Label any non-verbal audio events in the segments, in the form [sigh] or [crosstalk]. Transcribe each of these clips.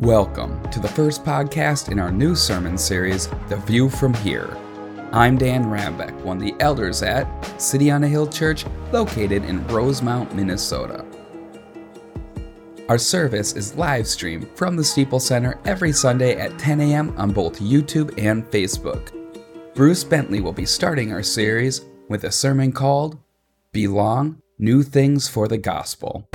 Welcome to the first podcast in our new sermon series, The View from Here. I'm Dan Rambeck, one of the elders at City on a Hill Church, located in Rosemount, Minnesota. Our service is live streamed from the Steeple Center every Sunday at 10 a.m. on both YouTube and Facebook. Bruce Bentley will be starting our series with a sermon called Belong New Things for the Gospel.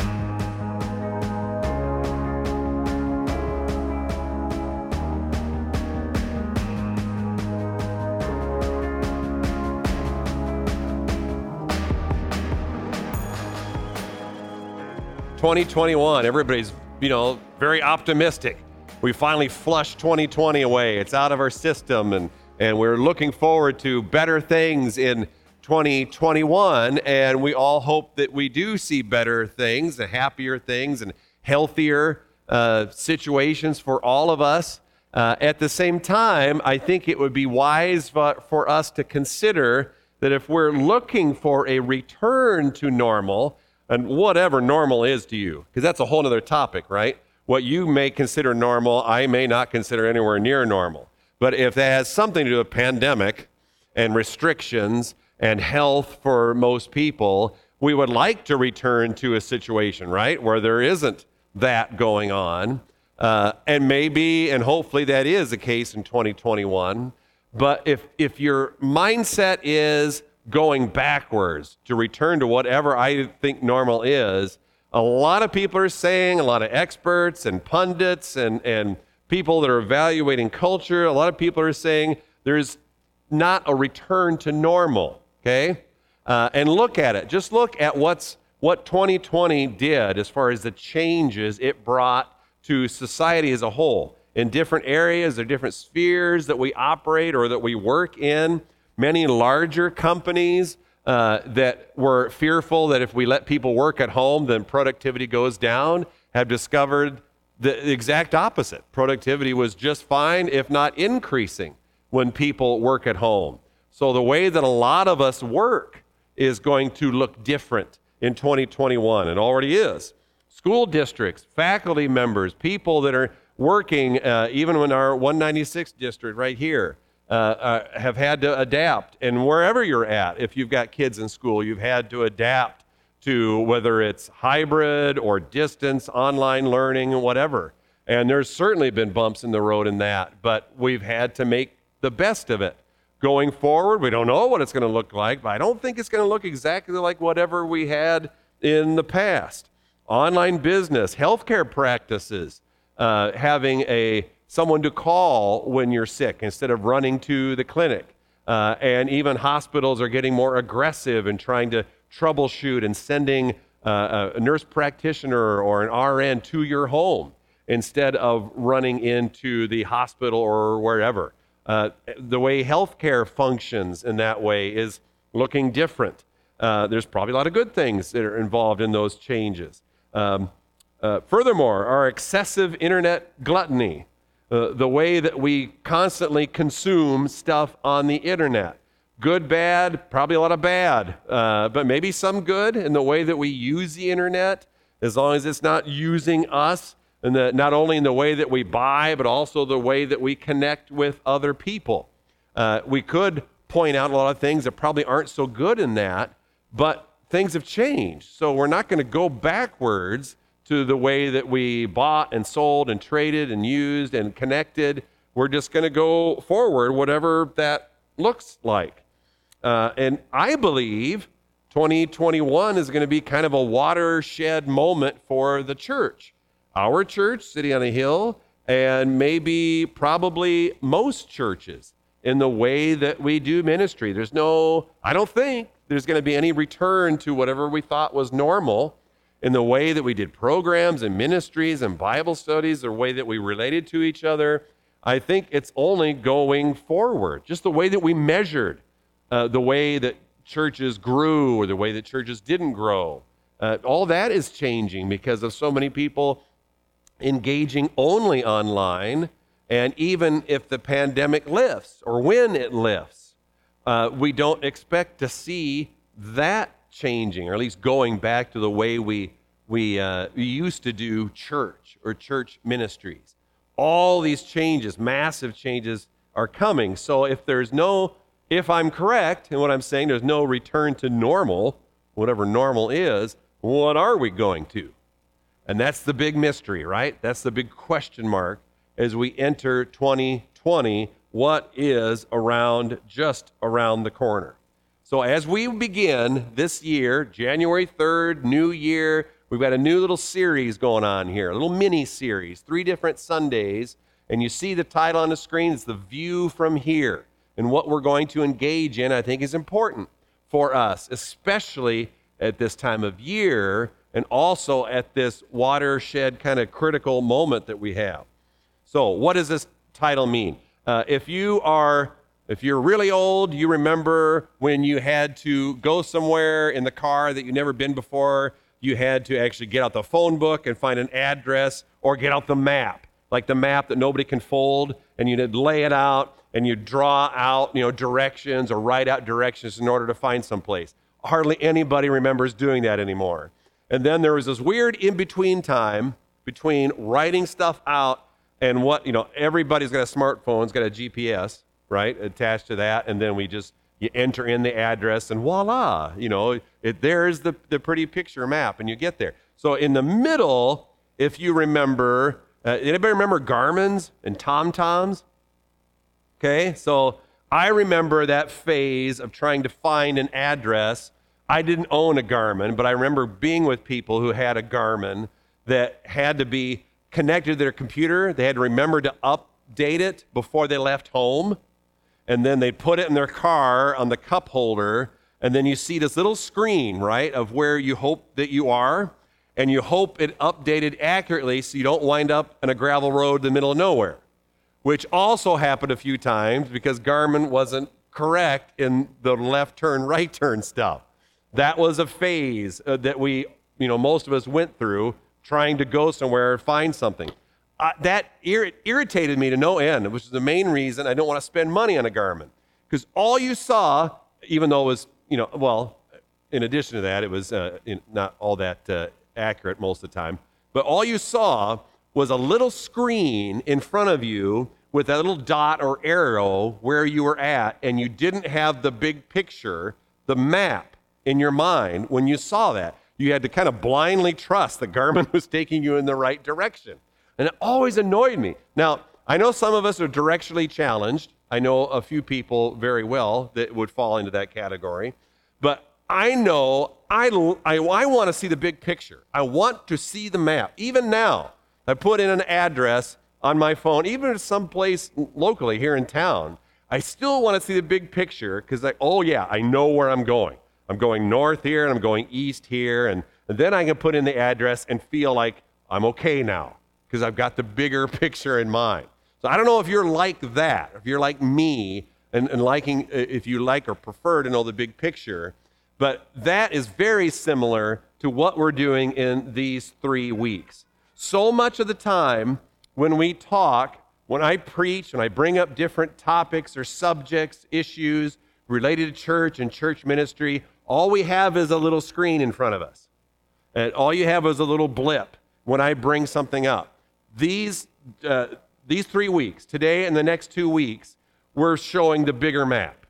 Twenty twenty one. Everybody's you know very optimistic. We finally flushed 2020 away. It's out of our system, and and we're looking forward to better things in 2021. And we all hope that we do see better things, and happier things, and healthier uh, situations for all of us. Uh, at the same time, I think it would be wise for, for us to consider that if we're looking for a return to normal, and whatever normal is to you, because that's a whole other topic, right? What you may consider normal, I may not consider anywhere near normal. But if that has something to do with pandemic and restrictions and health for most people, we would like to return to a situation, right, where there isn't that going on. Uh, and maybe and hopefully that is the case in 2021. But if, if your mindset is going backwards to return to whatever I think normal is, a lot of people are saying, a lot of experts and pundits and, and people that are evaluating culture, a lot of people are saying there's not a return to normal, okay? Uh, and look at it. Just look at what's, what 2020 did as far as the changes it brought to society as a whole in different areas or different spheres that we operate or that we work in. Many larger companies uh, that were fearful that if we let people work at home, then productivity goes down, have discovered the exact opposite. Productivity was just fine, if not increasing, when people work at home. So the way that a lot of us work is going to look different in 2021 It already is. School districts, faculty members, people that are working, uh, even in our 196 district right here, uh, uh, have had to adapt. And wherever you're at, if you've got kids in school, you've had to adapt to whether it's hybrid or distance, online learning, whatever. And there's certainly been bumps in the road in that, but we've had to make the best of it. Going forward, we don't know what it's going to look like, but I don't think it's going to look exactly like whatever we had in the past. Online business, healthcare practices, uh, having a someone to call when you're sick instead of running to the clinic. Uh, and even hospitals are getting more aggressive in trying to troubleshoot and sending uh, a nurse practitioner or an RN to your home instead of running into the hospital or wherever. Uh, the way healthcare functions in that way is looking different. Uh, there's probably a lot of good things that are involved in those changes. Um, uh, furthermore, our excessive internet gluttony, uh, the way that we constantly consume stuff on the internet, Good, bad, probably a lot of bad, uh, but maybe some good in the way that we use the internet, as long as it's not using us, and not only in the way that we buy, but also the way that we connect with other people. Uh, we could point out a lot of things that probably aren't so good in that, but things have changed. So we're not going to go backwards to the way that we bought and sold and traded and used and connected. We're just going to go forward, whatever that looks like. Uh, and I believe 2021 is going to be kind of a watershed moment for the church. Our church, City on a Hill, and maybe probably most churches in the way that we do ministry. There's no, I don't think there's going to be any return to whatever we thought was normal in the way that we did programs and ministries and Bible studies, the way that we related to each other. I think it's only going forward, just the way that we measured uh, the way that churches grew or the way that churches didn't grow. Uh, all that is changing because of so many people engaging only online. And even if the pandemic lifts or when it lifts, uh, we don't expect to see that changing, or at least going back to the way we, we, uh, we used to do church or church ministries. all these changes, massive changes, are coming. So if there's no, if I'm correct in what I'm saying, there's no return to normal, whatever normal is, what are we going to? And that's the big mystery, right? That's the big question mark as we enter 2020. What is around, just around the corner? So as we begin this year, January 3rd, new year, we've got a new little series going on here, a little mini series, three different Sundays. And you see the title on the screen, it's The View from Here. And what we're going to engage in, I think, is important for us, especially at this time of year and also at this watershed kind of critical moment that we have. So, what does this title mean? Uh, if you are if you're really old, you remember when you had to go somewhere in the car that you've never been before. You had to actually get out the phone book and find an address or get out the map, like the map that nobody can fold, and you'd lay it out and you'd draw out, you know, directions or write out directions in order to find someplace. Hardly anybody remembers doing that anymore. And then there was this weird in between time between writing stuff out and what, you know, everybody's got a smartphone, has got a GPS, right, attached to that. And then we just, you enter in the address and voila, you know, it, there's the, the pretty picture map and you get there. So in the middle, if you remember, uh, anybody remember Garmin's and TomToms? Okay, so I remember that phase of trying to find an address I didn't own a Garmin, but I remember being with people who had a Garmin that had to be connected to their computer. They had to remember to update it before they left home. And then they'd put it in their car on the cup holder. And then you see this little screen, right, of where you hope that you are. And you hope it updated accurately so you don't wind up in a gravel road in the middle of nowhere, which also happened a few times because Garmin wasn't correct in the left turn, right turn stuff. That was a phase uh, that we, you know, most of us went through trying to go somewhere find something. Uh, that ir- irritated me to no end, which is the main reason I don't want to spend money on a Garmin. Because all you saw, even though it was, you know, well, in addition to that, it was uh, in, not all that uh, accurate most of the time, but all you saw was a little screen in front of you with that little dot or arrow where you were at, and you didn't have the big picture, the map in your mind when you saw that. You had to kind of blindly trust that [laughs] Garmin was taking you in the right direction. And it always annoyed me. Now, I know some of us are directionally challenged. I know a few people very well that would fall into that category. But I know I, I, I want to see the big picture. I want to see the map. Even now, I put in an address on my phone, even someplace locally here in town. I still want to see the big picture because, like, oh, yeah, I know where I'm going. I'm going north here and I'm going east here. And, and then I can put in the address and feel like I'm okay now because I've got the bigger [laughs] picture in mind. So I don't know if you're like that, if you're like me and, and liking, uh, if you like or prefer to know the big picture. But that is very similar to what we're doing in these three weeks. So much of the time when we talk, when I preach, and I bring up different topics or subjects, issues related to church and church ministry, all we have is a little screen in front of us. And all you have is a little blip when I bring something up. These, uh, these three weeks, today and the next two weeks, we're showing the bigger map,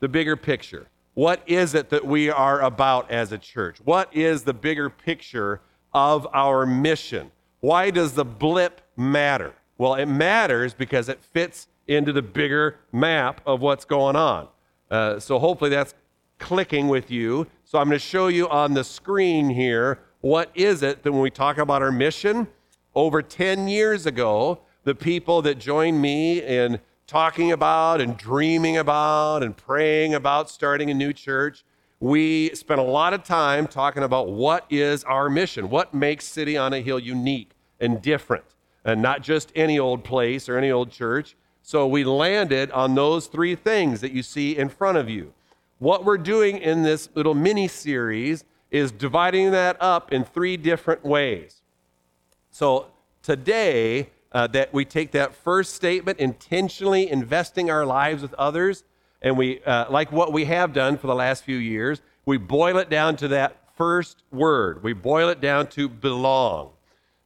the bigger picture. What is it that we are about as a church? What is the bigger picture of our mission? Why does the blip matter? Well, it matters because it fits into the bigger map of what's going on. Uh, so hopefully that's clicking with you. So I'm going to show you on the screen here what is it that when we talk about our mission, over 10 years ago, the people that joined me in talking about and dreaming about and praying about starting a new church, we spent a lot of time talking about what is our mission, what makes City on a Hill unique and different, and not just any old place or any old church. So we landed on those three things that you see in front of you. What we're doing in this little mini series is dividing that up in three different ways. So today, uh, that we take that first statement, intentionally investing our lives with others, and we, uh, like what we have done for the last few years, we boil it down to that first word. We boil it down to belong.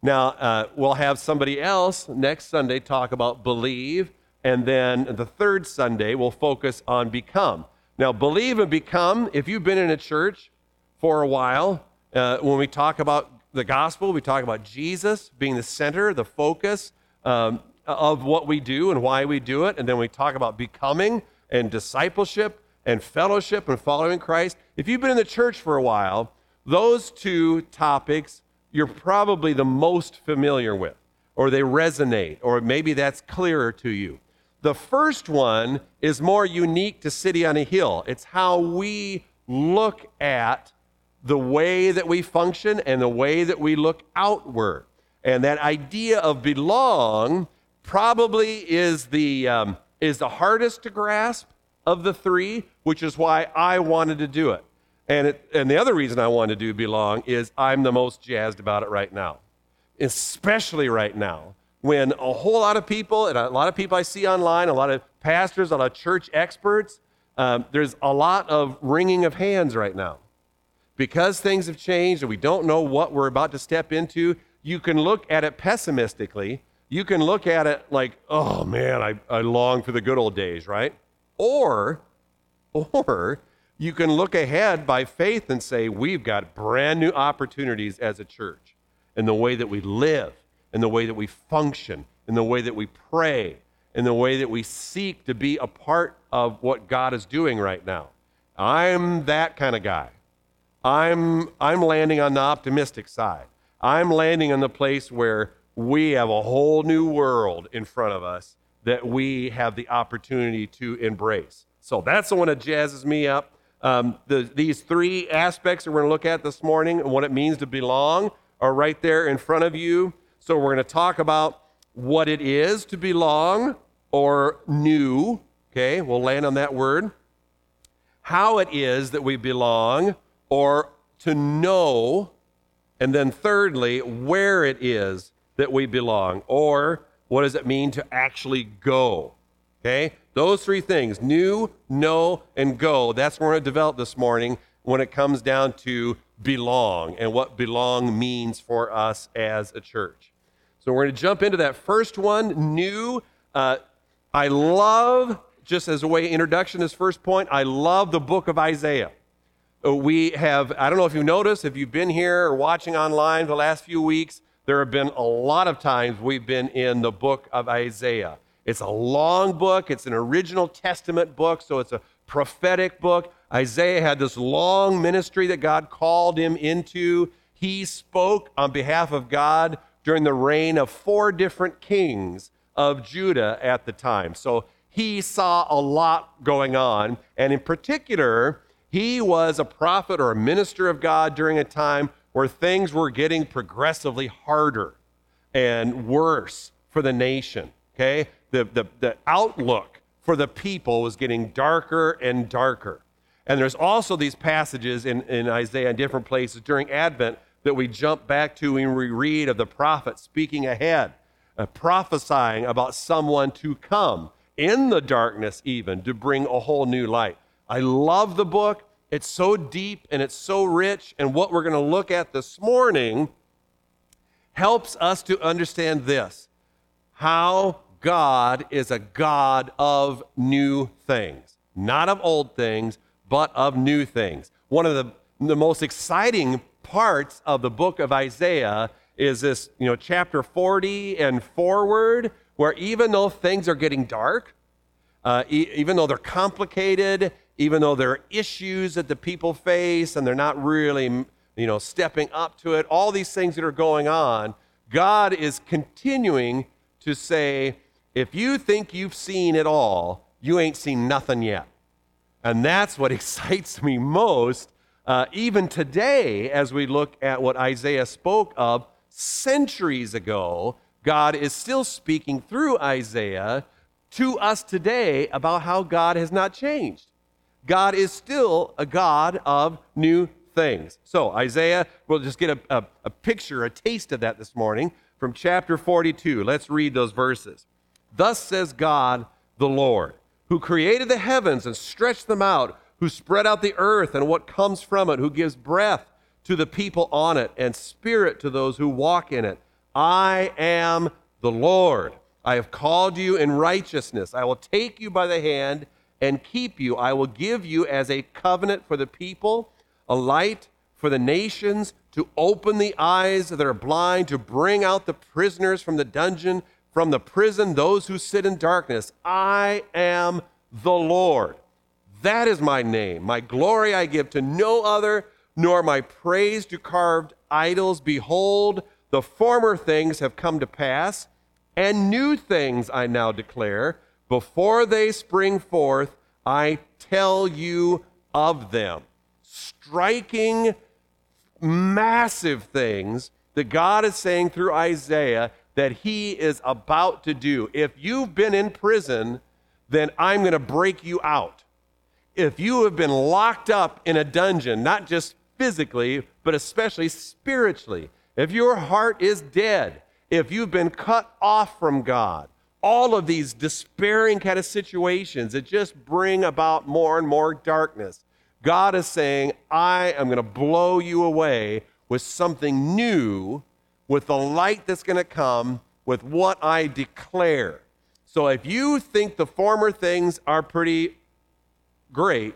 Now, uh, we'll have somebody else next Sunday talk about believe, and then the third Sunday we'll focus on become. Now, believe and become, if you've been in a church for a while, uh, when we talk about the gospel, we talk about Jesus being the center, the focus um, of what we do and why we do it. And then we talk about becoming and discipleship and fellowship and following Christ. If you've been in the church for a while, those two topics you're probably the most familiar with, or they resonate, or maybe that's clearer to you. The first one is more unique to City on a Hill. It's how we look at the way that we function and the way that we look outward. And that idea of belong probably is the, um, is the hardest to grasp of the three, which is why I wanted to do it. And, it, and the other reason I want to do belong is I'm the most jazzed about it right now, especially right now when a whole lot of people, and a lot of people I see online, a lot of pastors, a lot of church experts, um, there's a lot of wringing of hands right now. Because things have changed and we don't know what we're about to step into, you can look at it pessimistically. You can look at it like, oh man, I, I long for the good old days, right? Or, or you can look ahead by faith and say, we've got brand new opportunities as a church in the way that we live, in the way that we function, in the way that we pray, in the way that we seek to be a part of what God is doing right now. I'm that kind of guy. I'm, I'm landing on the optimistic side. I'm landing on the place where we have a whole new world in front of us that we have the opportunity to embrace. So that's the one that jazzes me up. Um, the, these three aspects that we're going to look at this morning and what it means to belong are right there in front of you. So we're going to talk about what it is to belong or new. Okay, we'll land on that word. How it is that we belong or to know. And then thirdly, where it is that we belong or what does it mean to actually go. Okay? Those three things new, know, and go. That's what we're going to develop this morning when it comes down to belong and what belong means for us as a church. So we're going to jump into that first one new. Uh, I love, just as a way introduction, this first point, I love the book of Isaiah. We have, I don't know if you've noticed, if you've been here or watching online the last few weeks, there have been a lot of times we've been in the book of Isaiah. It's a long book, it's an original Testament book, so it's a prophetic book. Isaiah had this long ministry that God called him into. He spoke on behalf of God during the reign of four different kings of Judah at the time. So he saw a lot going on. And in particular, he was a prophet or a minister of God during a time where things were getting progressively harder and worse for the nation. Okay? the, the, the outlook for the people was getting darker and darker. And there's also these passages in, in Isaiah in different places during Advent that we jump back to and we read of the prophet speaking ahead, uh, prophesying about someone to come in the darkness, even to bring a whole new light. I love the book. It's so deep and it's so rich. And what we're going to look at this morning helps us to understand this how God is a God of new things, not of old things, but of new things. One of the, the most exciting parts of the book of Isaiah is this, you know, chapter 40 and forward, where even though things are getting dark, uh, e- even though they're complicated, even though there are issues that the people face and they're not really, you know, stepping up to it, all these things that are going on, God is continuing to say, if you think you've seen it all, you ain't seen nothing yet. And that's what [laughs] excites me most, uh, even today, as we look at what Isaiah spoke of centuries ago. God is still speaking through Isaiah to us today about how God has not changed. God is still a God of new things. So, Isaiah, we'll just get a, a, a picture, a taste of that this morning from chapter 42. Let's read those verses. Thus says God the Lord, who created the heavens and stretched them out, who spread out the earth and what comes from it, who gives breath to the people on it and spirit to those who walk in it. I am the Lord. I have called you in righteousness. I will take you by the hand and keep you. I will give you as a covenant for the people, a light for the nations, to open the eyes that are blind, to bring out the prisoners from the dungeon, from the prison, those who sit in darkness. I am the Lord. That is my name. My glory I give to no other, nor my praise to carved idols. Behold, the former things have come to pass, and new things I now declare. Before they spring forth, I tell you of them. Striking, massive things that God is saying through Isaiah that he is about to do. If you've been in prison, then I'm going to break you out. If you have been locked up in a dungeon, not just physically, but especially spiritually, if your heart is dead, if you've been cut off from God, all of these despairing kind of situations that just bring about more and more darkness, God is saying, I am going to blow you away with something new, with the light that's going to come, with what I declare. So if you think the former things are pretty great,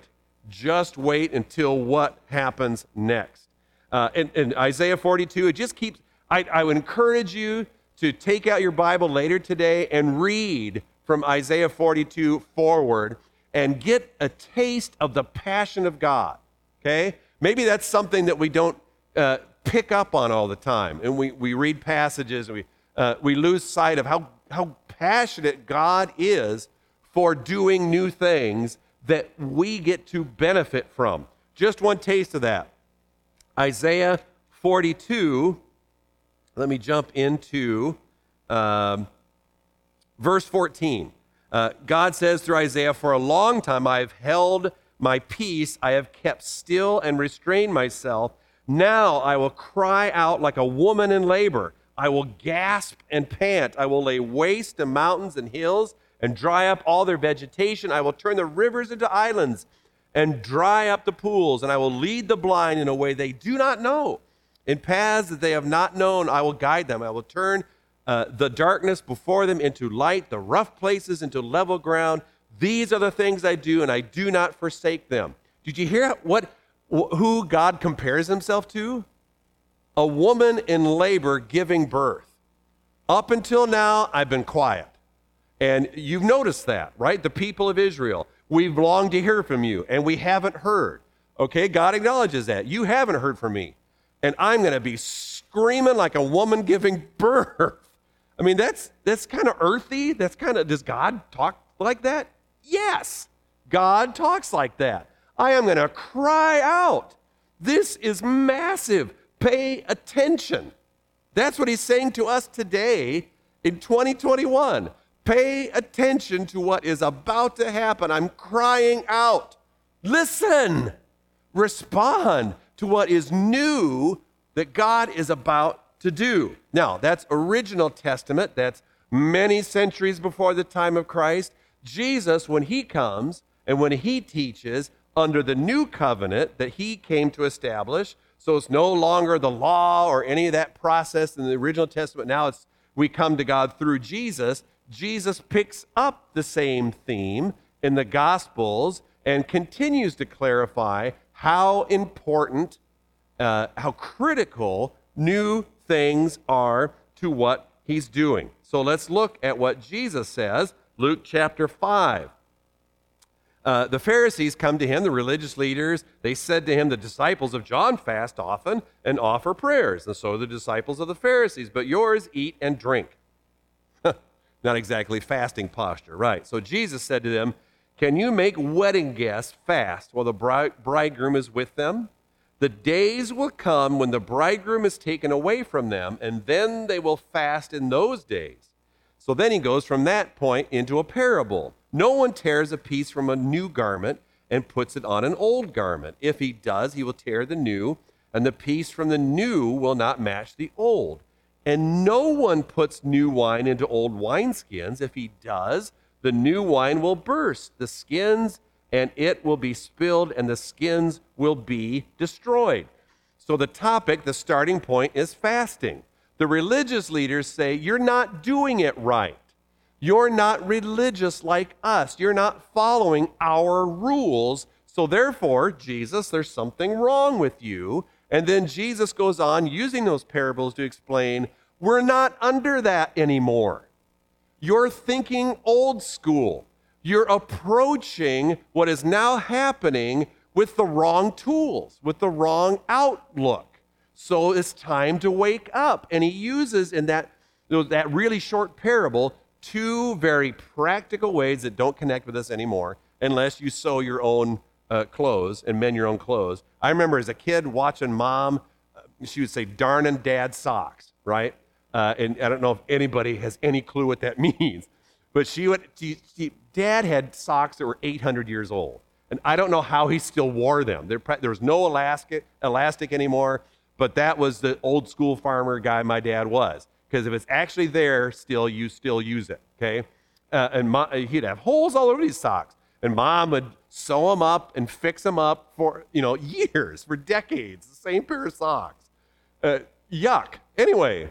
just wait until what happens next. Uh, Isaiah 42, it just keeps, I, I would encourage you to take out your Bible later today and read from Isaiah 42 forward and get a taste of the passion of God. Okay? Maybe that's something that we don't uh, pick up on all the time. And we, we read passages and we, uh, we lose sight of how, how passionate God is for doing new things that we get to benefit from. Just one taste of that. Isaiah 42 let me jump into um, verse 14. Uh, God says through Isaiah, For a long time I have held my peace, I have kept still and restrained myself. Now I will cry out like a woman in labor. I will gasp and pant. I will lay waste the mountains and hills and dry up all their vegetation. I will turn the rivers into islands and dry up the pools, and I will lead the blind in a way they do not know. In paths that they have not known, I will guide them. I will turn uh, the darkness before them into light, the rough places into level ground. These are the things I do, and I do not forsake them. Did you hear what who God compares himself to? A woman in labor giving birth. Up until now, I've been quiet. And you've noticed that, right? The people of Israel, we've longed to hear from you, and we haven't heard. Okay, God acknowledges that. You haven't heard from me and I'm going to be screaming like a woman giving [laughs] birth. I mean, that's, that's kind of earthy. That's kind of, does God talk like that? Yes, God talks like that. I am going to cry out. This is massive. Pay attention. That's what he's saying to us today in 2021. Pay attention to what is about to happen. I'm crying out. Listen, respond to what is new that God is about to do. Now, that's original testament, that's many centuries before the time of Christ. Jesus, when he comes and when he teaches under the new covenant that he came to establish, so it's no longer the law or any of that process in the original testament. Now it's we come to God through Jesus. Jesus picks up the same theme in the Gospels and continues to clarify how important, uh, how critical new things are to what he's doing. So let's look at what Jesus says, Luke chapter 5. Uh, the Pharisees come to him, the religious leaders. They said to him, The disciples of John fast often and offer prayers, and so the disciples of the Pharisees, but yours eat and drink. [laughs] Not exactly fasting posture, right? So Jesus said to them, can you make wedding guests fast while the bridegroom is with them? The days will come when the bridegroom is taken away from them, and then they will fast in those days. So then he goes from that point into a parable. No one tears a piece from a new garment and puts it on an old garment. If he does, he will tear the new, and the piece from the new will not match the old. And no one puts new wine into old wineskins. If he does, the new wine will burst the skins, and it will be spilled, and the skins will be destroyed. So, the topic, the starting point, is fasting. The religious leaders say, You're not doing it right. You're not religious like us. You're not following our rules. So, therefore, Jesus, there's something wrong with you. And then Jesus goes on using those parables to explain, We're not under that anymore. You're thinking old school. You're approaching what is now happening with the wrong tools, with the wrong outlook. So it's time to wake up. And he uses in that, that really short parable two very practical ways that don't connect with us anymore unless you sew your own uh, clothes and mend your own clothes. I remember as a kid watching mom, uh, she would say, darning dad's socks, right? Uh, and I don't know if anybody has any clue what that [laughs] means. But she would, she, she, dad had socks that were 800 years old. And I don't know how he still wore them. There, there was no elastic, elastic anymore, but that was the old school farmer guy my dad was because if it's actually there still, you still use it, okay? Uh, and mom, he'd have holes all over his socks. And mom would sew them up and fix them up for, you know, [laughs] years, for decades, the same pair of socks. Uh, yuck. Anyway,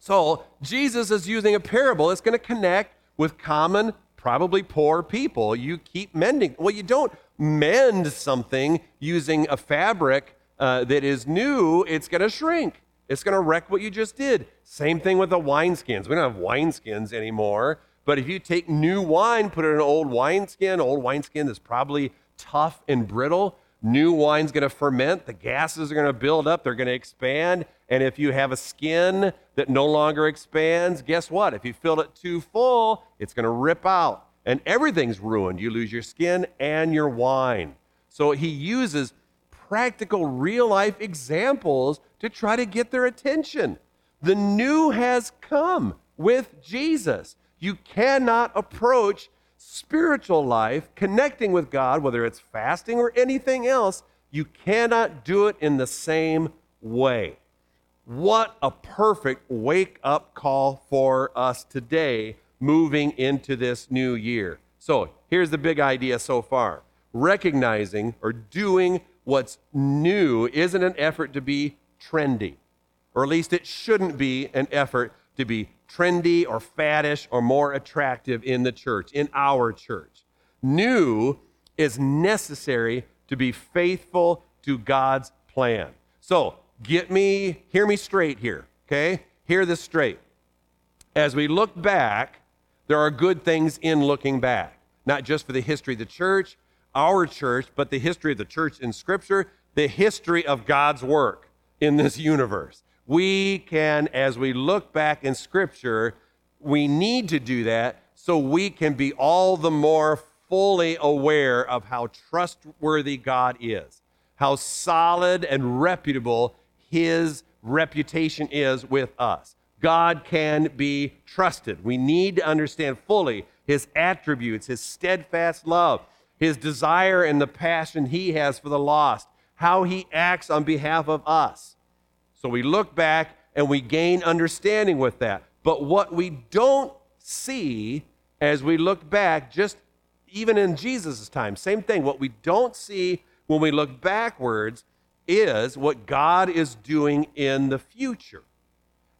so Jesus is using a parable that's going to connect with common, probably poor people. You keep mending. Well, you don't mend something using a fabric uh, that is new, it's going to shrink. It's going to wreck what you just did. Same thing with the wineskins. We don't have wineskins anymore. But if you take new wine, put it in an old wineskin, old wineskin is probably tough and brittle. New wine's going to ferment. The gases are going to build up. They're going to expand. And if you have a skin that no longer expands, guess what? If you fill it too full, it's going to rip out. And everything's ruined. You lose your skin and your wine. So he uses practical, real life examples to try to get their attention. The new has come with Jesus. You cannot approach spiritual life, connecting with God, whether it's fasting or anything else, you cannot do it in the same way. What a perfect wake up call for us today moving into this new year. So, here's the big idea so far recognizing or doing what's new isn't an effort to be trendy, or at least it shouldn't be an effort to be trendy or faddish or more attractive in the church, in our church. New is necessary to be faithful to God's plan. So, get me, hear me straight here, okay? Hear this straight. As we look back, there are good things in looking back, not just for the history of the church, our church, but the history of the church in Scripture, the history of God's work in this universe. We can, as we look back in Scripture, we need to do that so we can be all the more fully aware of how trustworthy God is, how solid and reputable His reputation is with us. God can be trusted. We need to understand fully His attributes, His steadfast love, his desire and the passion he has for the lost, how he acts on behalf of us. So we look back and we gain understanding with that. But what we don't see as we look back, just even in Jesus' time, same thing, what we don't see when we look backwards is what God is doing in the future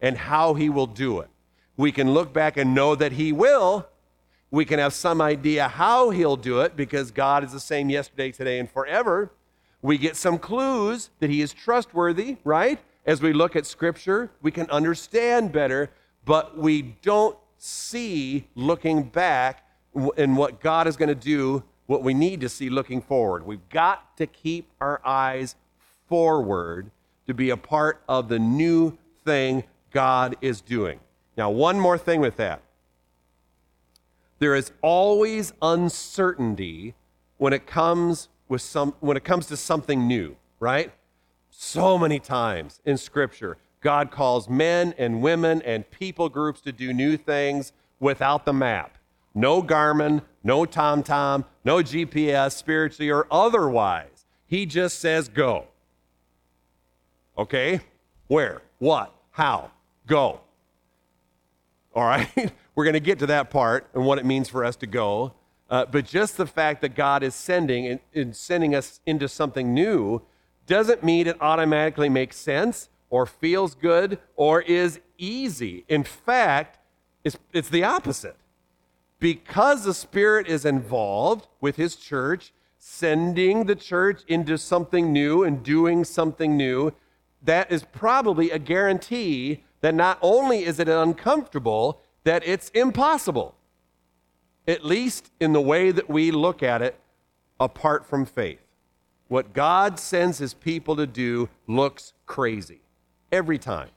and how he will do it. We can look back and know that he will, we can have some idea how he'll do it because God is the same yesterday, today, and forever. We get some clues that he is trustworthy, right? As we look at scripture, we can understand better, but we don't see looking back and what God is going to do, what we need to see looking forward. We've got to keep our eyes forward to be a part of the new thing God is doing. Now, one more thing with that. There is always uncertainty when it comes with some when it comes to something new, right? So many times in scripture, God calls men and women and people groups to do new things without the map. No Garmin, no TomTom, no GPS, spiritually or otherwise. He just says go. Okay? Where? What? How? Go. All right? [laughs] We're going to get to that part and what it means for us to go. Uh, but just the fact that God is sending and, and sending us into something new doesn't mean it automatically makes sense or feels good or is easy. In fact, it's, it's the opposite. Because the Spirit is involved with His church, sending the church into something new and doing something new, that is probably a guarantee that not only is it uncomfortable, that it's impossible, at least in the way that we look at it apart from faith. What God sends his people to do looks crazy every time.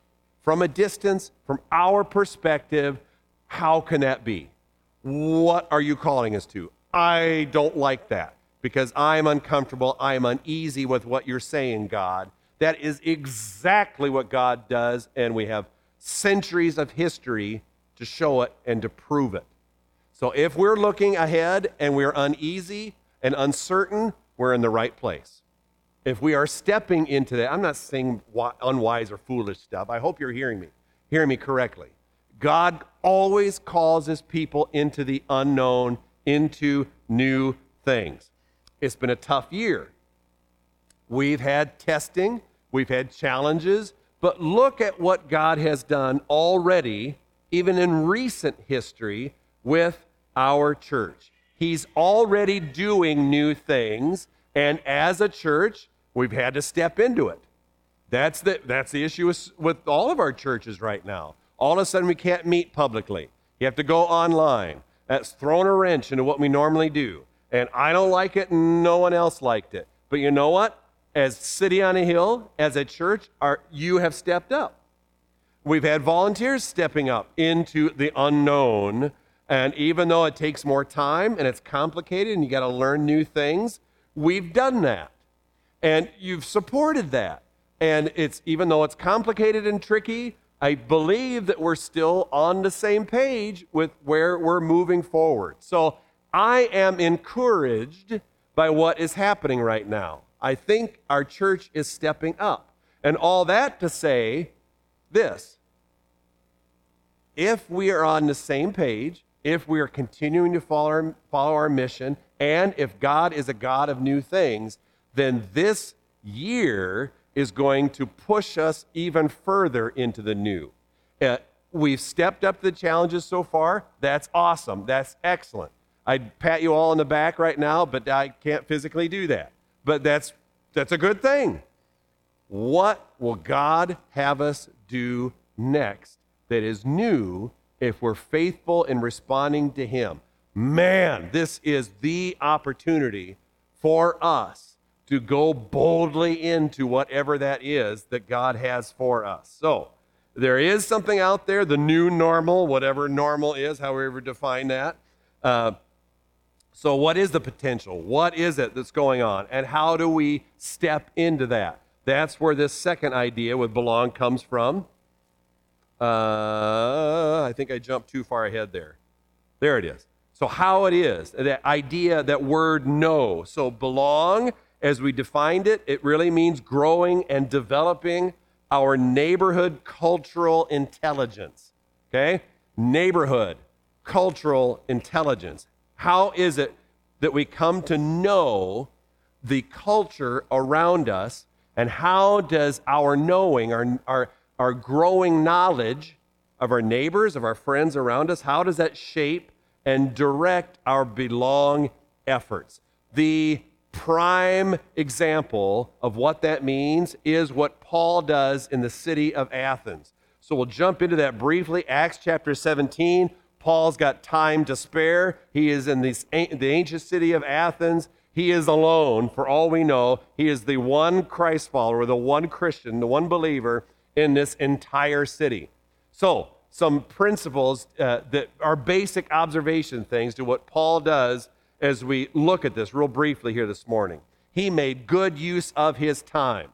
From a distance, from our perspective, how can that be? What are you calling us to? I don't like that because I'm uncomfortable. I'm uneasy with what you're saying, God. That is exactly what God does, and we have centuries of history to show it and to prove it. So if we're looking ahead and we're uneasy and uncertain, we're in the right place. If we are stepping into that, I'm not saying unwise or foolish stuff. I hope you're hearing me, hearing me correctly. God always calls his people into the unknown, into new things. It's been a tough year. We've had testing, we've had challenges, but look at what God has done already, even in recent history, with our church. He's already doing new things, and as a church, we've had to step into it. That's the, that's the issue with, with all of our churches right now. All of a sudden, we can't meet publicly. You have to go online. That's thrown a wrench into what we normally do. And I don't like it, and no one else liked it. But you know what? as City on a Hill, as a church, are, you have stepped up. We've had volunteers stepping up into the unknown. And even though it takes more time and it's complicated and you got to learn new things, we've done that. And you've supported that. And it's even though it's complicated and tricky, I believe that we're still on the same page with where we're moving forward. So I am encouraged by what is happening right now. I think our church is stepping up. And all that to say this if we are on the same page, if we are continuing to follow our, follow our mission, and if God is a God of new things, then this year is going to push us even further into the new. Uh, we've stepped up the challenges so far. That's awesome. That's excellent. I'd pat you all on the back right now, but I can't physically do that but that's, that's a good thing. What will God have us do next that is new if we're faithful in responding to Him? Man, this is the opportunity for us to go boldly into whatever that is that God has for us. So, there is something out there, the new normal, whatever normal is, however define that. Uh, so, what is the potential? What is it that's going on? And how do we step into that? That's where this second idea with belong comes from. Uh, I think I jumped too far ahead there. There it is. So, how it is, that idea, that word know. So, belong, as we defined it, it really means growing and developing our neighborhood cultural intelligence. Okay? Neighborhood cultural intelligence. How is it that we come to know the culture around us? And how does our knowing, our, our, our growing knowledge of our neighbors, of our friends around us, how does that shape and direct our belong efforts? The prime example of what that means is what Paul does in the city of Athens. So we'll jump into that briefly. Acts chapter 17. Paul's got time to spare. He is in this, the ancient city of Athens. He is alone, for all we know. He is the one Christ follower, the one Christian, the one believer in this entire city. So, some principles uh, that are basic observation things to what Paul does as we look at this real briefly here this morning. He made good use of his time.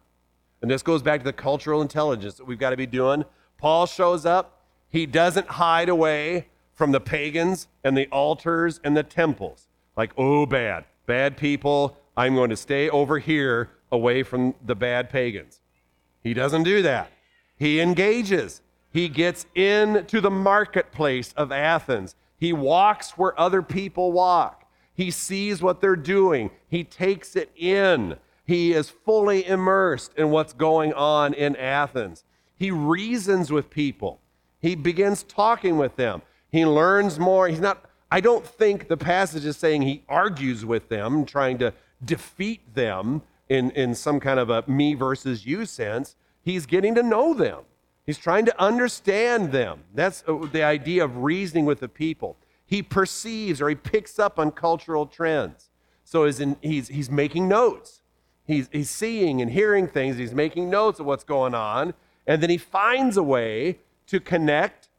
And this goes back to the cultural intelligence that we've got to be doing. Paul shows up, he doesn't hide away from the pagans and the altars and the temples. Like, oh, bad, bad people. I'm going to stay over here away from the bad pagans. He doesn't do that. He engages. He gets into the marketplace of Athens. He walks where other people walk. He sees what they're doing. He takes it in. He is fully immersed in what's going on in Athens. He reasons with people. He begins talking with them. He learns more. He's not, I don't think the passage is saying he argues with them, trying to defeat them in, in some kind of a me versus you sense. He's getting to know them. He's trying to understand them. That's uh, the idea of reasoning with the people. He perceives or he picks up on cultural trends. So in, he's, he's making notes. He's, he's seeing and hearing things. He's making notes of what's going on. And then he finds a way to connect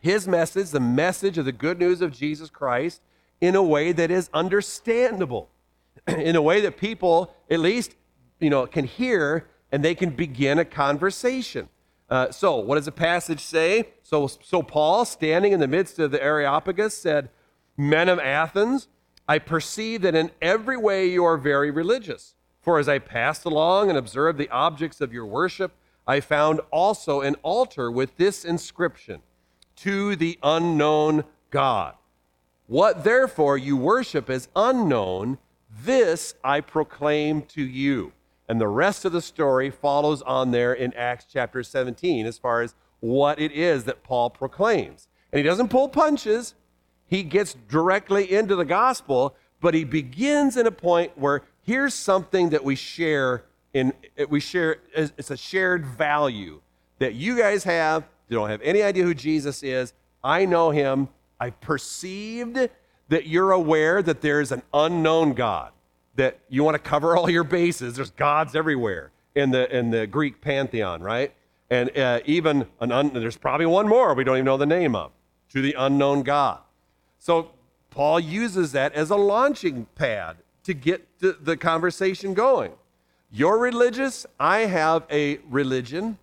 his message, the message of the good news of Jesus Christ, in a way that is understandable, [clears throat] in a way that people at least you know can hear and they can begin a conversation. Uh, so, what does the passage say? So, so Paul, standing in the midst of the Areopagus, said, "Men of Athens, I perceive that in every way you are very religious. For as I passed along and observed the objects of your worship, I found also an altar with this inscription To the unknown God. What therefore you worship as unknown, this I proclaim to you. And the rest of the story follows on there in Acts chapter 17 as far as what it is that Paul proclaims. And he doesn't pull punches, he gets directly into the gospel, but he begins in a point where here's something that we share in we share it's a shared value that you guys have. You don't have any idea who jesus is. I know him. I perceived that you're aware that there's an unknown god that you want to cover all your bases there's gods everywhere in the in the greek pantheon right and uh, even an un, there's probably one more we don't even know the name of to the unknown god so paul uses that as a launching pad to get the, the conversation going. You're religious, I have a religion,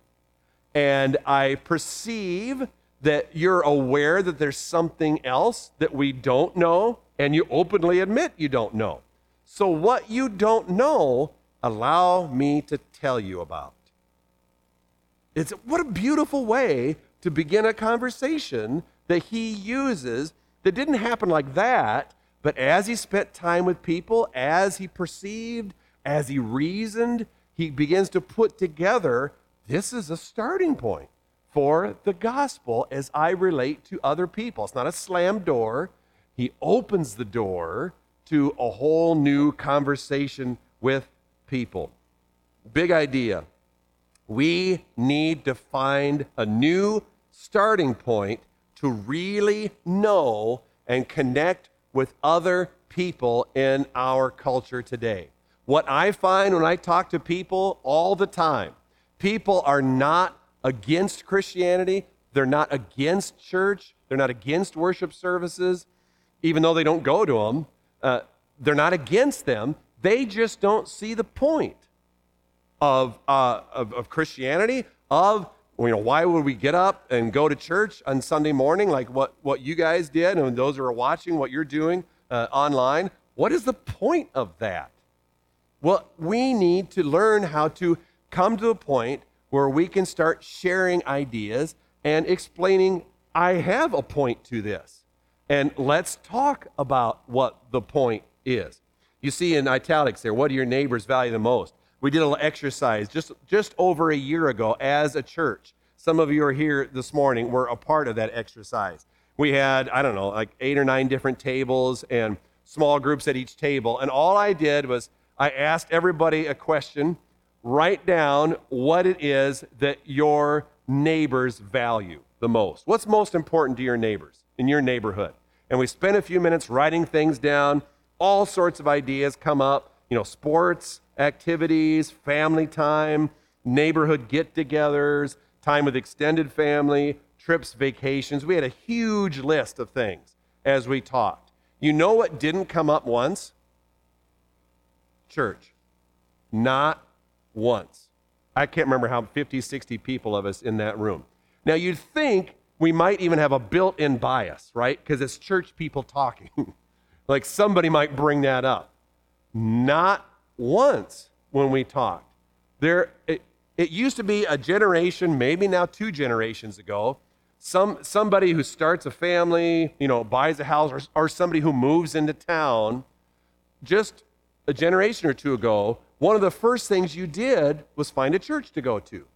and I perceive that you're aware that there's something else that we don't know, and you openly admit you don't know. So, what you don't know, allow me to tell you about. It's what a beautiful way to begin a conversation that he uses that didn't happen like that, but as he spent time with people, as he perceived, as he reasoned, he begins to put together this is a starting point for the gospel as I relate to other people. It's not a slam door, he opens the door to a whole new conversation with people. Big idea. We need to find a new starting point to really know and connect with other people in our culture today. What I find when I talk to people all the time, people are not against Christianity, they're not against church, they're not against worship services, even though they don't go to them. Uh, they're not against them. They just don't see the point of, uh, of, of Christianity, of you know, why would we get up and go to church on Sunday morning like what, what you guys did and those who are watching what you're doing uh, online? What is the point of that? Well, we need to learn how to come to a point where we can start sharing ideas and explaining, I have a point to this. And let's talk about what the point is. You see in italics there, what do your neighbors value the most? We did a little exercise just, just over a year ago as a church. Some of you are here this morning, were a part of that exercise. We had, I don't know, like eight or nine different tables and small groups at each table. And all I did was I asked everybody a question write down what it is that your neighbors value the most. What's most important to your neighbors in your neighborhood? And we spent a few minutes writing things down. All sorts of ideas come up, you know, sports, activities, family time, neighborhood get togethers, time with extended family, trips, vacations. We had a huge list of things as we talked. You know what didn't come up once? Church. Not once. I can't remember how 50, 60 people of us in that room. Now, you'd think we might even have a built in bias, right? Because it's church people talking. [laughs] like somebody might bring that up. Not once when we talked. There, it, it used to be a generation, maybe now two generations ago, some, somebody who starts a family, you know, buys a house, or, or somebody who moves into town, just a generation or two ago, one of the first things you did was find a church to go to.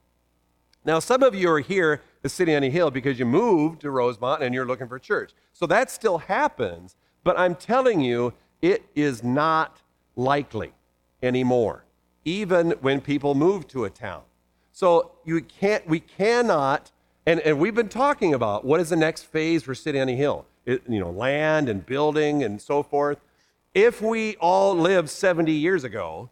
Now, some of you are here at City on a Hill because you moved to Rosemont and you're looking for church. So that still happens, but I'm telling you, it is not likely anymore, even when people move to a town. So you can't, we cannot, and, and we've been talking about what is the next phase for City on a Hill. It, you know, land and building and so forth. If we all lived 70 years ago,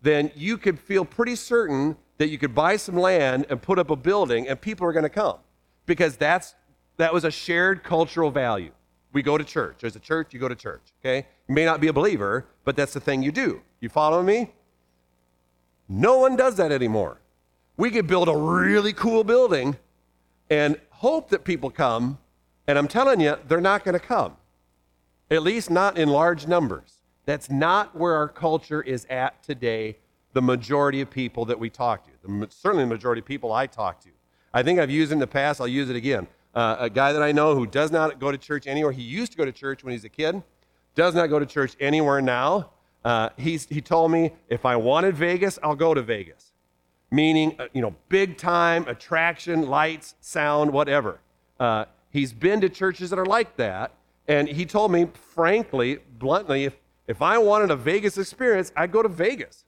then you could feel pretty certain that you could buy some land and put up a building and people are going to come because that's that was a shared cultural value. We go to church. There's a church, you go to church, okay? You may not be a believer, but that's the thing you do. You follow me? No one does that anymore. We could build a really cool building and hope that people come, and I'm telling you, they're not going to come. At least not in large numbers. That's not where our culture is at today the majority of people that we talk to. Certainly the majority of people I talk to. I think I've used it in the past, I'll use it again. Uh, a guy that I know who does not go to church anywhere, he used to go to church when he's a kid, does not go to church anywhere now. Uh, he's, he told me if I wanted Vegas, I'll go to Vegas. Meaning, uh, you know, big time attraction, lights, sound, whatever. Uh, he's been to churches that are like that. And he told me, frankly, bluntly, if, if I wanted a Vegas experience, I'd go to Vegas.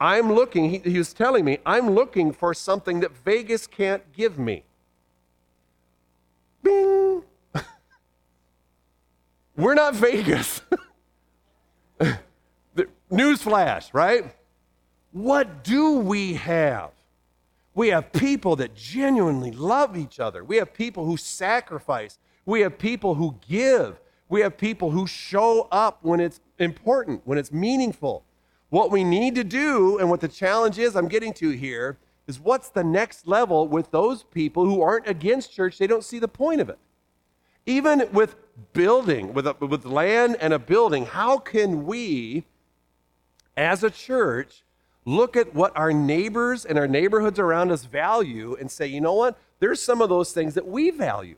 I'm looking, he, he was telling me, I'm looking for something that Vegas can't give me. Bing! [laughs] We're not Vegas. [laughs] Newsflash, right? What do we have? We have people that genuinely love each other. We have people who sacrifice. We have people who give. We have people who show up when it's important, when it's meaningful. What we need to do, and what the challenge is I'm getting to here, is what's the next level with those people who aren't against church? They don't see the point of it. Even with building, with, a, with land and a building, how can we, as a church, look at what our neighbors and our neighborhoods around us value and say, you know what? There's some of those things that we value.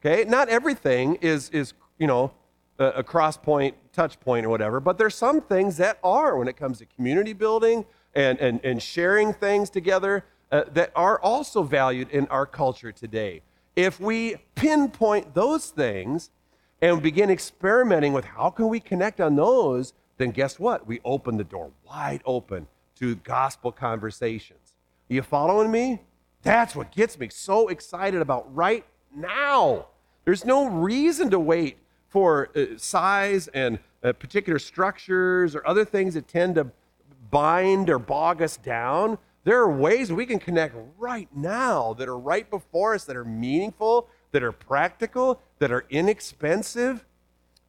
Okay? Not everything is, is you know, a, a cross point, touch point, or whatever, but there's some things that are when it comes to community building and, and, and sharing things together uh, that are also valued in our culture today. If we pinpoint those things and begin experimenting with how can we connect on those, then guess what? We open the door wide open to gospel conversations. Are you following me? That's what gets me so excited about right now. There's no reason to wait for uh, size and uh, particular structures or other things that tend to bind or bog us down. There are ways we can connect right now that are right before us, that are meaningful, that are practical, that are inexpensive,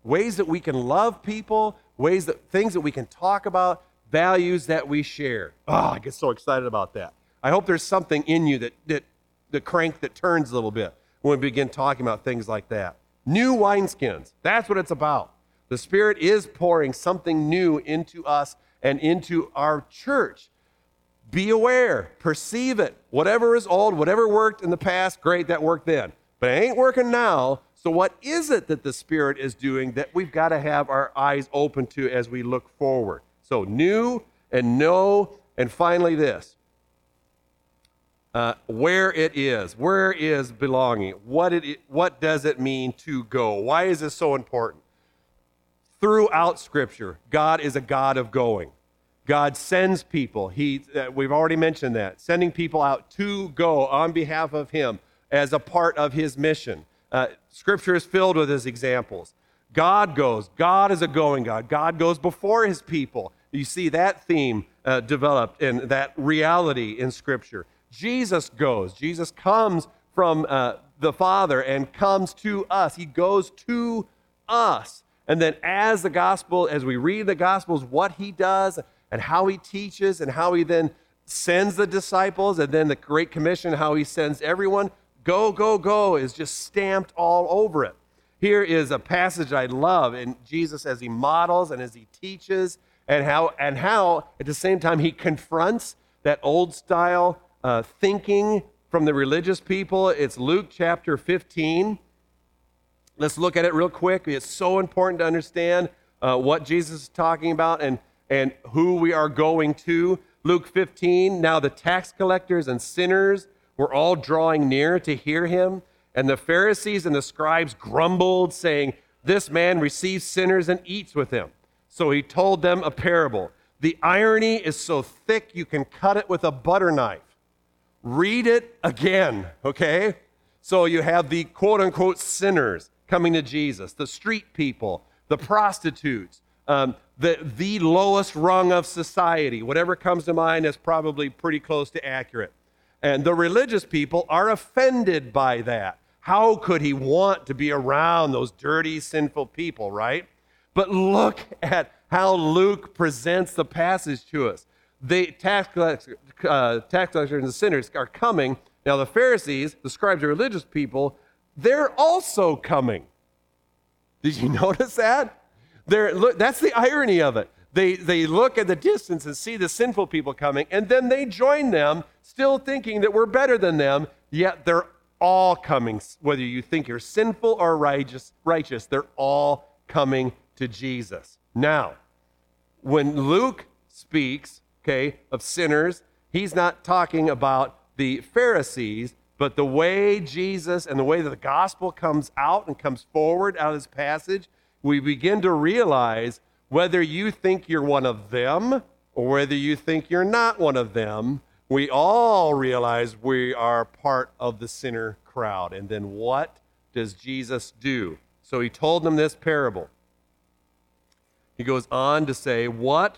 ways that we can love people, ways that things that we can talk about, values that we share. Oh, I get so excited about that. I hope there's something in you that, that the crank that turns a little bit when we begin talking about things like that. New wineskins. That's what it's about. The Spirit is pouring something new into us and into our church. Be aware, perceive it. Whatever is old, whatever worked in the past, great, that worked then. But it ain't working now. So, what is it that the Spirit is doing that we've got to have our eyes open to as we look forward? So, new and know, and finally, this uh, where it is. Where is belonging? What, it, what does it mean to go? Why is this so important? Throughout Scripture, God is a God of going. God sends people. He, uh, we've already mentioned that. Sending people out to go on behalf of Him as a part of His mission. Uh, scripture is filled with His examples. God goes. God is a going God. God goes before His people. You see that theme uh, developed and that reality in Scripture. Jesus goes. Jesus comes from uh, the Father and comes to us. He goes to us. And then, as the gospel, as we read the gospels, what he does and how he teaches and how he then sends the disciples, and then the Great Commission, how he sends everyone, go, go, go, is just stamped all over it. Here is a passage I love in Jesus as he models and as he teaches, and how, and how at the same time he confronts that old style uh, thinking from the religious people. It's Luke chapter 15. Let's look at it real quick. It's so important to understand uh, what Jesus is talking about and, and who we are going to. Luke 15. Now the tax collectors and sinners were all drawing near to hear him. And the Pharisees and the scribes grumbled, saying, This man receives sinners and eats with them. So he told them a parable. The irony is so thick you can cut it with a butter knife. Read it again, okay? So you have the quote unquote sinners coming to Jesus, the street people, the prostitutes, um, the, the lowest rung of society. Whatever comes to mind is probably pretty close to accurate. And the religious people are offended by that. How could he want to be around those dirty, sinful people, right? But look at how Luke presents the passage to us. The tax, collectors, uh, tax collectors and sinners are coming. Now, the Pharisees, the scribes, the religious people, they're also coming. Did you [laughs] notice that? They're, look, that's the irony of it. They, they look at the distance and see the sinful people coming, and then they join them, still thinking that we're better than them, yet they're all coming, whether you think you're sinful or righteous, righteous they're all coming to Jesus. Now, when Luke speaks, okay, of sinners, he's not talking about the Pharisees, but the way Jesus and the way that the gospel comes out and comes forward out of this passage, we begin to realize whether you think you're one of them or whether you think you're not one of them, we all realize we are part of the sinner crowd. And then what does Jesus do? So he told them this parable. He goes on to say, What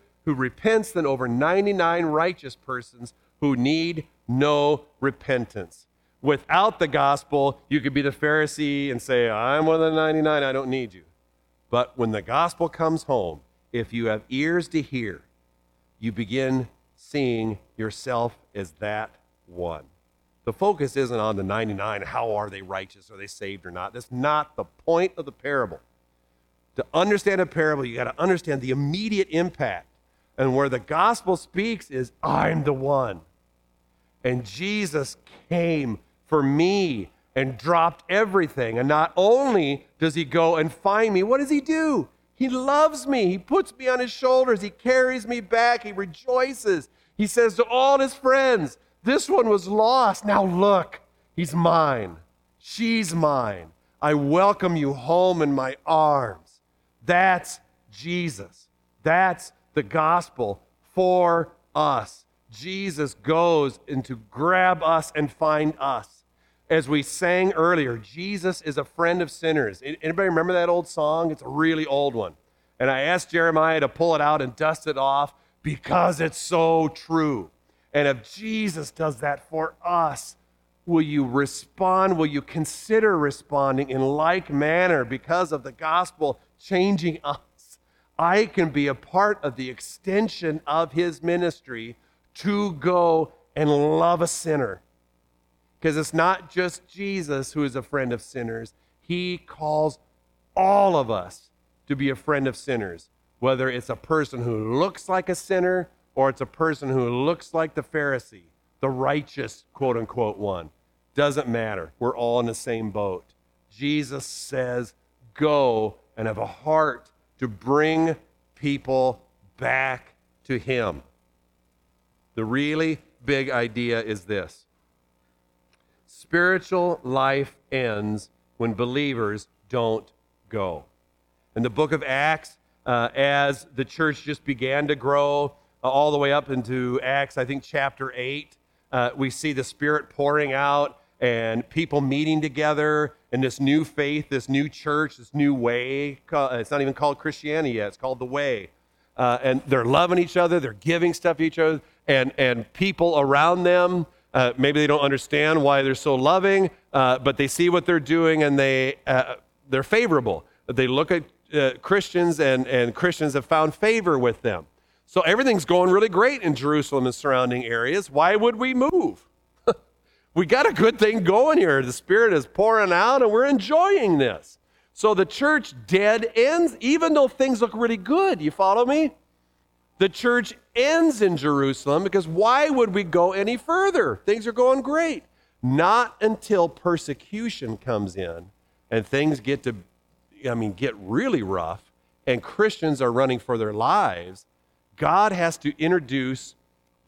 who repents than over 99 righteous persons who need no repentance. Without the gospel, you could be the Pharisee and say, I'm one of the 99, I don't need you. But when the gospel comes home, if you have ears to hear, you begin seeing yourself as that one. The focus isn't on the 99, how are they righteous, are they saved or not. That's not the point of the parable. To understand a parable, you got to understand the immediate impact. And where the gospel speaks is, I'm the one. And Jesus came for me and dropped everything. And not only does he go and find me, what does he do? He loves me. He puts me on his shoulders. He carries me back. He rejoices. He says to all his friends, This one was lost. Now look, he's mine. She's mine. I welcome you home in my arms. That's Jesus. That's the gospel for us. Jesus goes and to grab us and find us. As we sang earlier, Jesus is a friend of sinners. Anybody remember that old song? It's a really old one. And I asked Jeremiah to pull it out and dust it off because it's so true. And if Jesus does that for us, will you respond? Will you consider responding in like manner because of the gospel changing [laughs] us? I can be a part of the extension of his ministry to go and love a sinner. Because it's not just Jesus who is a friend of sinners, he calls all of us to be a friend of sinners, whether it's a person who looks like a sinner or it's a person who looks like the Pharisee, the righteous, quote unquote, one. Doesn't matter. We're all in the same boat. Jesus says, Go and have a heart to bring people back to Him. The really big idea is this spiritual life ends when believers don't go. In the book of Acts, uh, as the church just began to grow uh, all the way up into Acts, I think chapter 8, uh, we see the Spirit pouring out and people meeting together in this new faith, this new church, this new way. It's not even called Christianity yet, it's called the way. Uh, and they're loving each other, they're giving stuff to each other, and, and people around them, uh, maybe they don't understand why they're so loving, uh, but they see what they're doing and they, uh, they're favorable. They look at uh, Christians, and, and Christians have found favor with them. So everything's going really great in Jerusalem and surrounding areas. Why would we move? We got a good thing going here. The Spirit is pouring out, and we're enjoying this. So the church dead ends, even though things look really good. You follow me? The church ends in Jerusalem because why would we go any further? Things are going great. Not until persecution comes in and things get to, I mean, get really rough and Christians are running for their lives. God has to introduce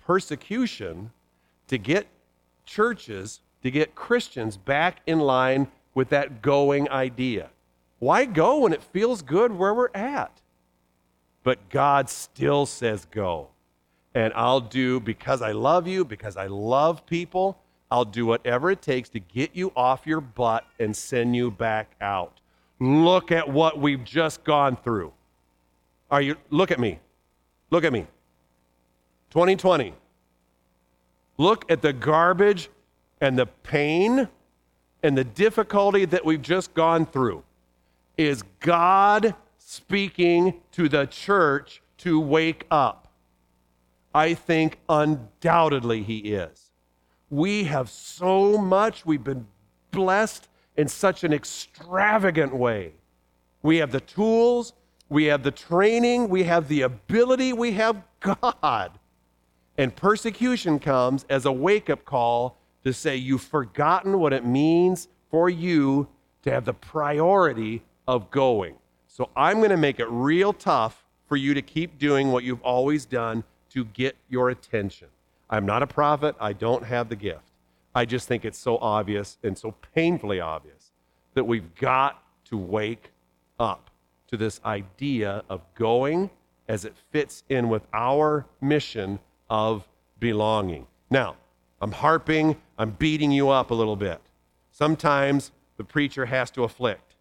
persecution to get churches, to get Christians back in line with that going idea. Why go when it feels good where we're at? But God still says go. And I'll do, because I love you, because I love people, I'll do whatever it takes to get you off your butt and send you back out. Look at what we've just gone through. Are you look at me. Look at me. 2020. Look at the garbage and the pain and the difficulty that we've just gone through. Is God speaking to the church to wake up? I think undoubtedly He is. We have so much, we've been blessed in such an extravagant way. We have the tools, we have the training, we have the ability, we have God. And persecution comes as a wake up call to say, You've forgotten what it means for you to have the priority of going. So I'm going to make it real tough for you to keep doing what you've always done to get your attention. I'm not a prophet, I don't have the gift. I just think it's so obvious and so painfully obvious that we've got to wake up to this idea of going as it fits in with our mission of belonging. Now, I'm harping, I'm beating you up a little bit. Sometimes the preacher has to afflict.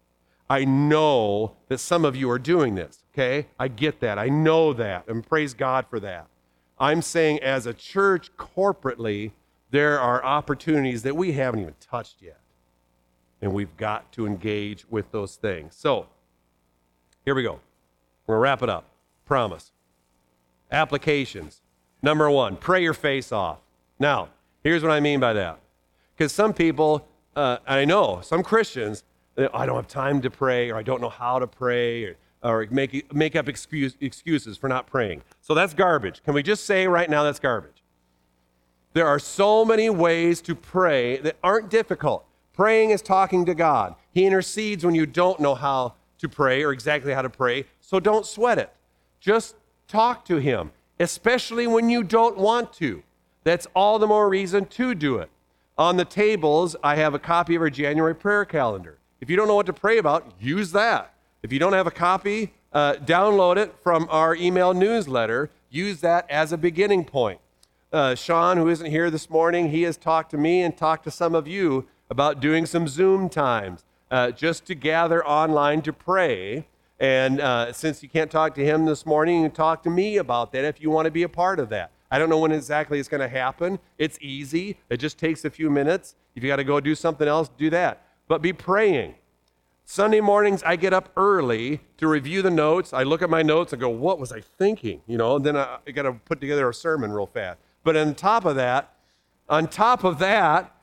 I know that some of you are doing this, okay? I get that. I know that, and praise God for that. I'm saying, as a church corporately, there are opportunities that we haven't even touched yet. And we've got to engage with those things. So, here we go. We're going to wrap it up. Promise. Applications. Number one, pray your face off. Now, here's what I mean by that. Because some people, uh, I know, some Christians, I don't have time to pray, or I don't know how to pray, or, or make, make up excuse, excuses for not praying. So that's garbage. Can we just say right now that's garbage? There are so many ways to pray that aren't difficult. Praying is talking to God. He intercedes when you don't know how to pray or exactly how to pray, so don't sweat it. Just talk to Him, especially when you don't want to. That's all the more reason to do it. On the tables, I have a copy of our January prayer calendar. If you don't know what to pray about, use that. If you don't have a copy, uh, download it from our email newsletter. Use that as a beginning point. Uh, Sean, who isn't here this morning, he has talked to me and talked to some of you about doing some Zoom times uh, just to gather online to pray. And uh, since you can't talk to him this morning, you talk to me about that if you want to be a part of that. I don't know when exactly it's going to happen. It's easy, it just takes a few minutes. If you got to go do something else, do that. But be praying. Sunday mornings, I get up early to review the notes. I look at my notes and go, What was I thinking? You know, and then I, I got to put together a sermon real fast. But on top of that, on top of that,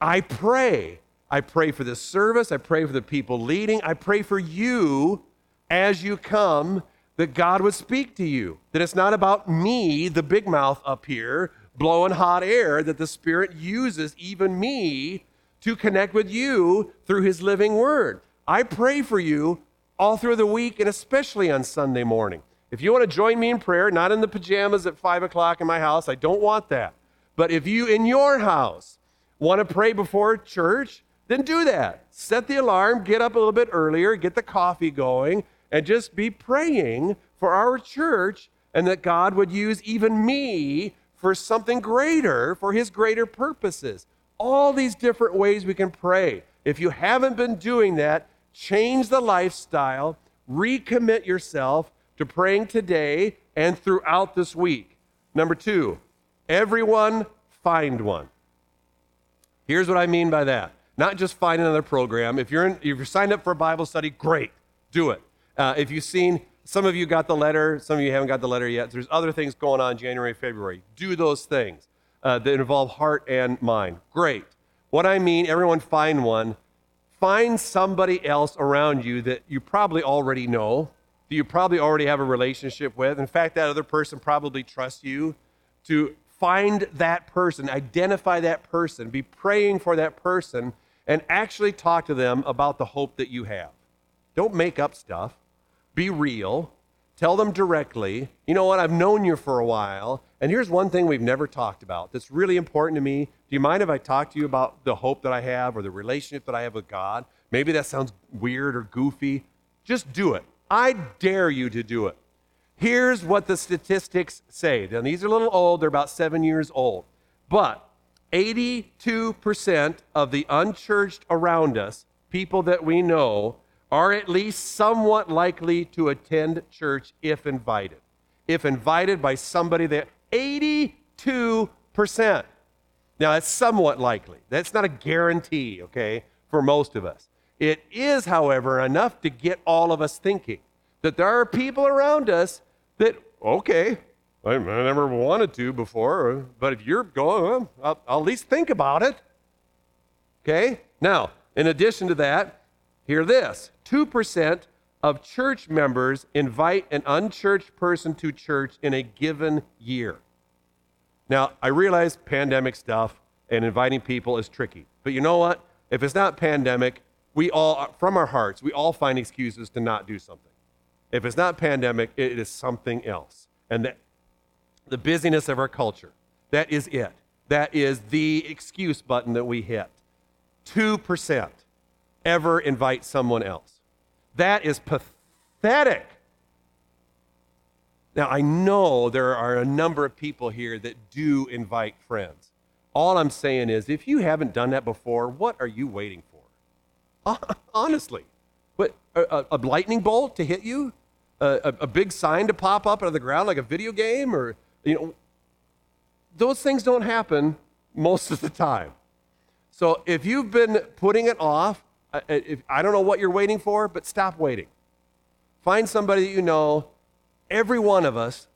I pray. I pray for this service. I pray for the people leading. I pray for you as you come that God would speak to you. That it's not about me, the big mouth up here, blowing hot air, that the Spirit uses even me to connect with you through His living word. I pray for you all through the week and especially on Sunday morning. If you want to join me in prayer, not in the pajamas at 5 o'clock in my house, I don't want that. But if you in your house want to pray before church, then do that. Set the alarm, get up a little bit earlier, get the coffee going, and just be praying for our church and that God would use even me for something greater, for his greater purposes. All these different ways we can pray. If you haven't been doing that, change the lifestyle, recommit yourself to praying today and throughout this week. Number two, everyone find one. Here's what I mean by that. Not just find another program. If you're, in, if you're signed up for a Bible study, great, do it. Uh, if you've seen, some of you got the letter, some of you haven't got the letter yet. There's other things going on January, February. Do those things. uh, that involve heart and mind. Great. What I mean, everyone find one. Find somebody else around you that you probably already know, that you probably already have a relationship with. In fact, that other person probably trusts you to find that person, identify that person, be praying for that person, and actually talk to them about the hope that you have. Don't make up stuff. Be real. Tell them directly, you know what, I've known you for a while, and here's one thing we've never talked about that's really important to me. Do you mind if I talk to you about the hope that I have or the relationship that I have with God? Maybe that sounds weird or goofy. Just do it. I dare you to do it. Here's what the statistics say. Now, these are a little old, they're about seven years old. But 82% of the unchurched around us, people that we know, are at least somewhat likely to attend church if invited. If invited by somebody that 82%. Now, that's somewhat likely. That's not a guarantee, okay, for most of us. It is, however, enough to get all of us thinking that there are people around us that, okay, I never wanted to before, but if you're going, I'll, I'll at least think about it. Okay? Now, in addition to that, hear this 2% of church members invite an unchurched person to church in a given year. Now, I realize pandemic stuff and inviting people is tricky, but you know what? If it's not pandemic, we all, from our hearts, we all find excuses to not do something. If it's not pandemic, it is something else. And that, the busyness of our culture, that is it. That is the excuse button that we hit. 2% ever invite someone else. That is pathetic. Now, I know there are a number of people here that do invite friends. All I'm saying is, if you haven't done that before, what are you waiting for? [laughs] Honestly. But a, a lightning bolt to hit you? A, a, big sign to pop up out of the ground like a video game? Or, you know, those things don't happen most of the time. So if you've been putting it off, if, I don't know what you're waiting for, but stop waiting. Find somebody that you know. Every one of us,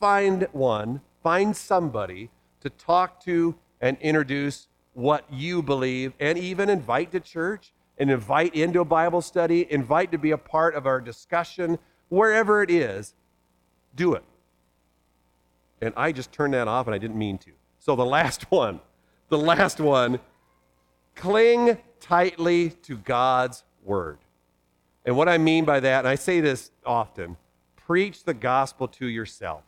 find one, find somebody to talk to and introduce what you believe, and even invite to church and invite into a Bible study, invite to be a part of our discussion, wherever it is, do it. And I just turned that off and I didn't mean to. So the last [laughs] one, the last one, cling tightly to God's word. And what I mean by that, and I say this often, preach the gospel to yourself.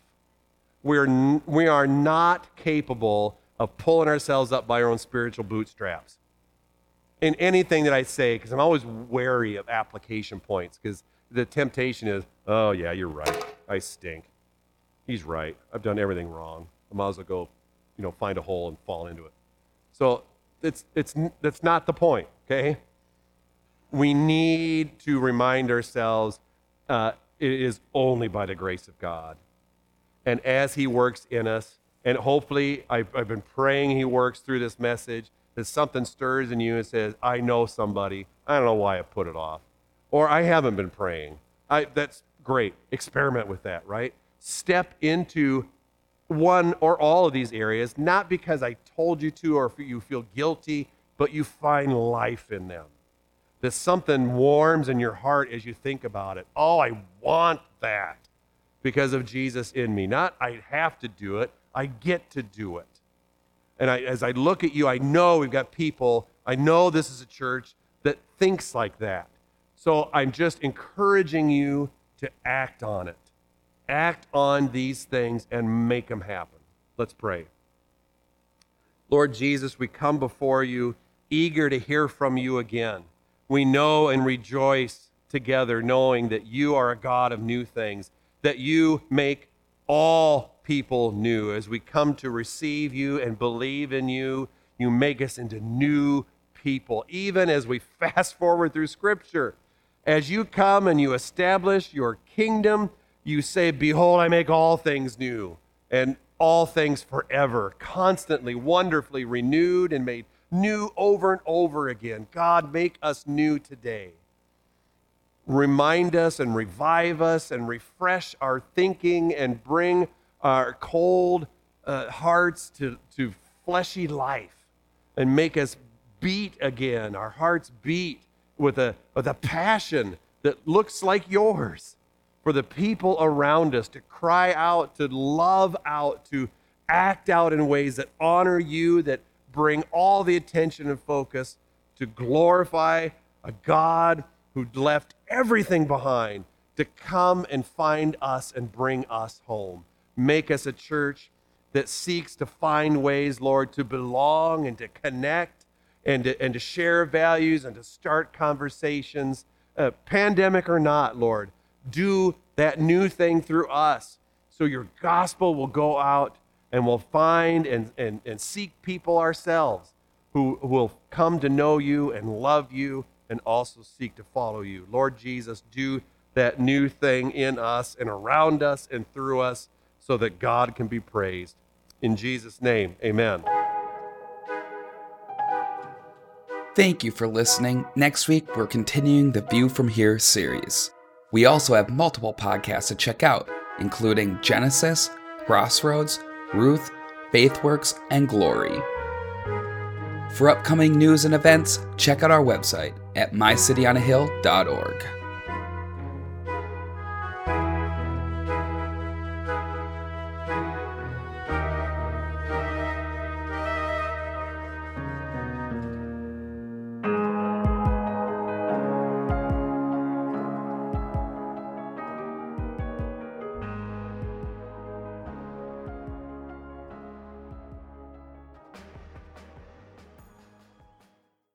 We're, we are not capable of pulling ourselves up by our own spiritual bootstraps. In anything that I say, because I'm always wary of application points, because the temptation is, oh, yeah, you're right. I stink. He's right. I've done everything wrong. I might as well go, you know, find a hole and fall into it. So it's, it's, that's not the point, okay? We need to remind ourselves uh, it is only by the grace of God. And as He works in us, and hopefully I've, I've been praying He works through this message, that something stirs in you and says, I know somebody. I don't know why I put it off. Or I haven't been praying. I, that's great. Experiment with that, right? Step into one or all of these areas, not because I told you to or you feel guilty, but you find life in them. That something warms in your heart as you think about it. Oh, I want that because of Jesus in me. Not I have to do it, I get to do it. And I, as I look at you, I know we've got people, I know this is a church that thinks like that. So I'm just encouraging you to act on it act on these things and make them happen. Let's pray. Lord Jesus, we come before you eager to hear from you again. We know and rejoice together knowing that you are a God of new things, that you make all people new. As we come to receive you and believe in you, you make us into new people. Even as we [laughs] fast forward through Scripture, as you come and you establish your kingdom, you say, Behold, I make all things new, and all things forever, constantly, wonderfully renewed and made new over and over again. God, make us new today. Remind us and revive us and refresh our thinking and bring our cold uh, hearts to, to fleshy life and make us beat again. Our hearts beat with a, with a passion that looks like yours for the people around us, to cry out, to love out, to act out in ways that honor you, that bring all the attention and focus to glorify a God who left everything behind to come and find us and bring us home. Make us a church that seeks to find ways, Lord, to belong and to connect and to, and to share values and to start conversations, uh, pandemic or not, Lord. Do that new thing through us so your gospel will go out and we'll find and, and, and seek people ourselves who, who will come to know you and love you and also seek to follow you. Lord Jesus, do that new thing in us and around us and through us so that God can be praised. In Jesus' name, amen. Thank you for listening. Next week, we're continuing the View from Here series. We also have multiple podcasts to check out, including Genesis, Crossroads, Ruth, Faithworks, and Glory. For upcoming news and events, check out our website at mycityonahill.org.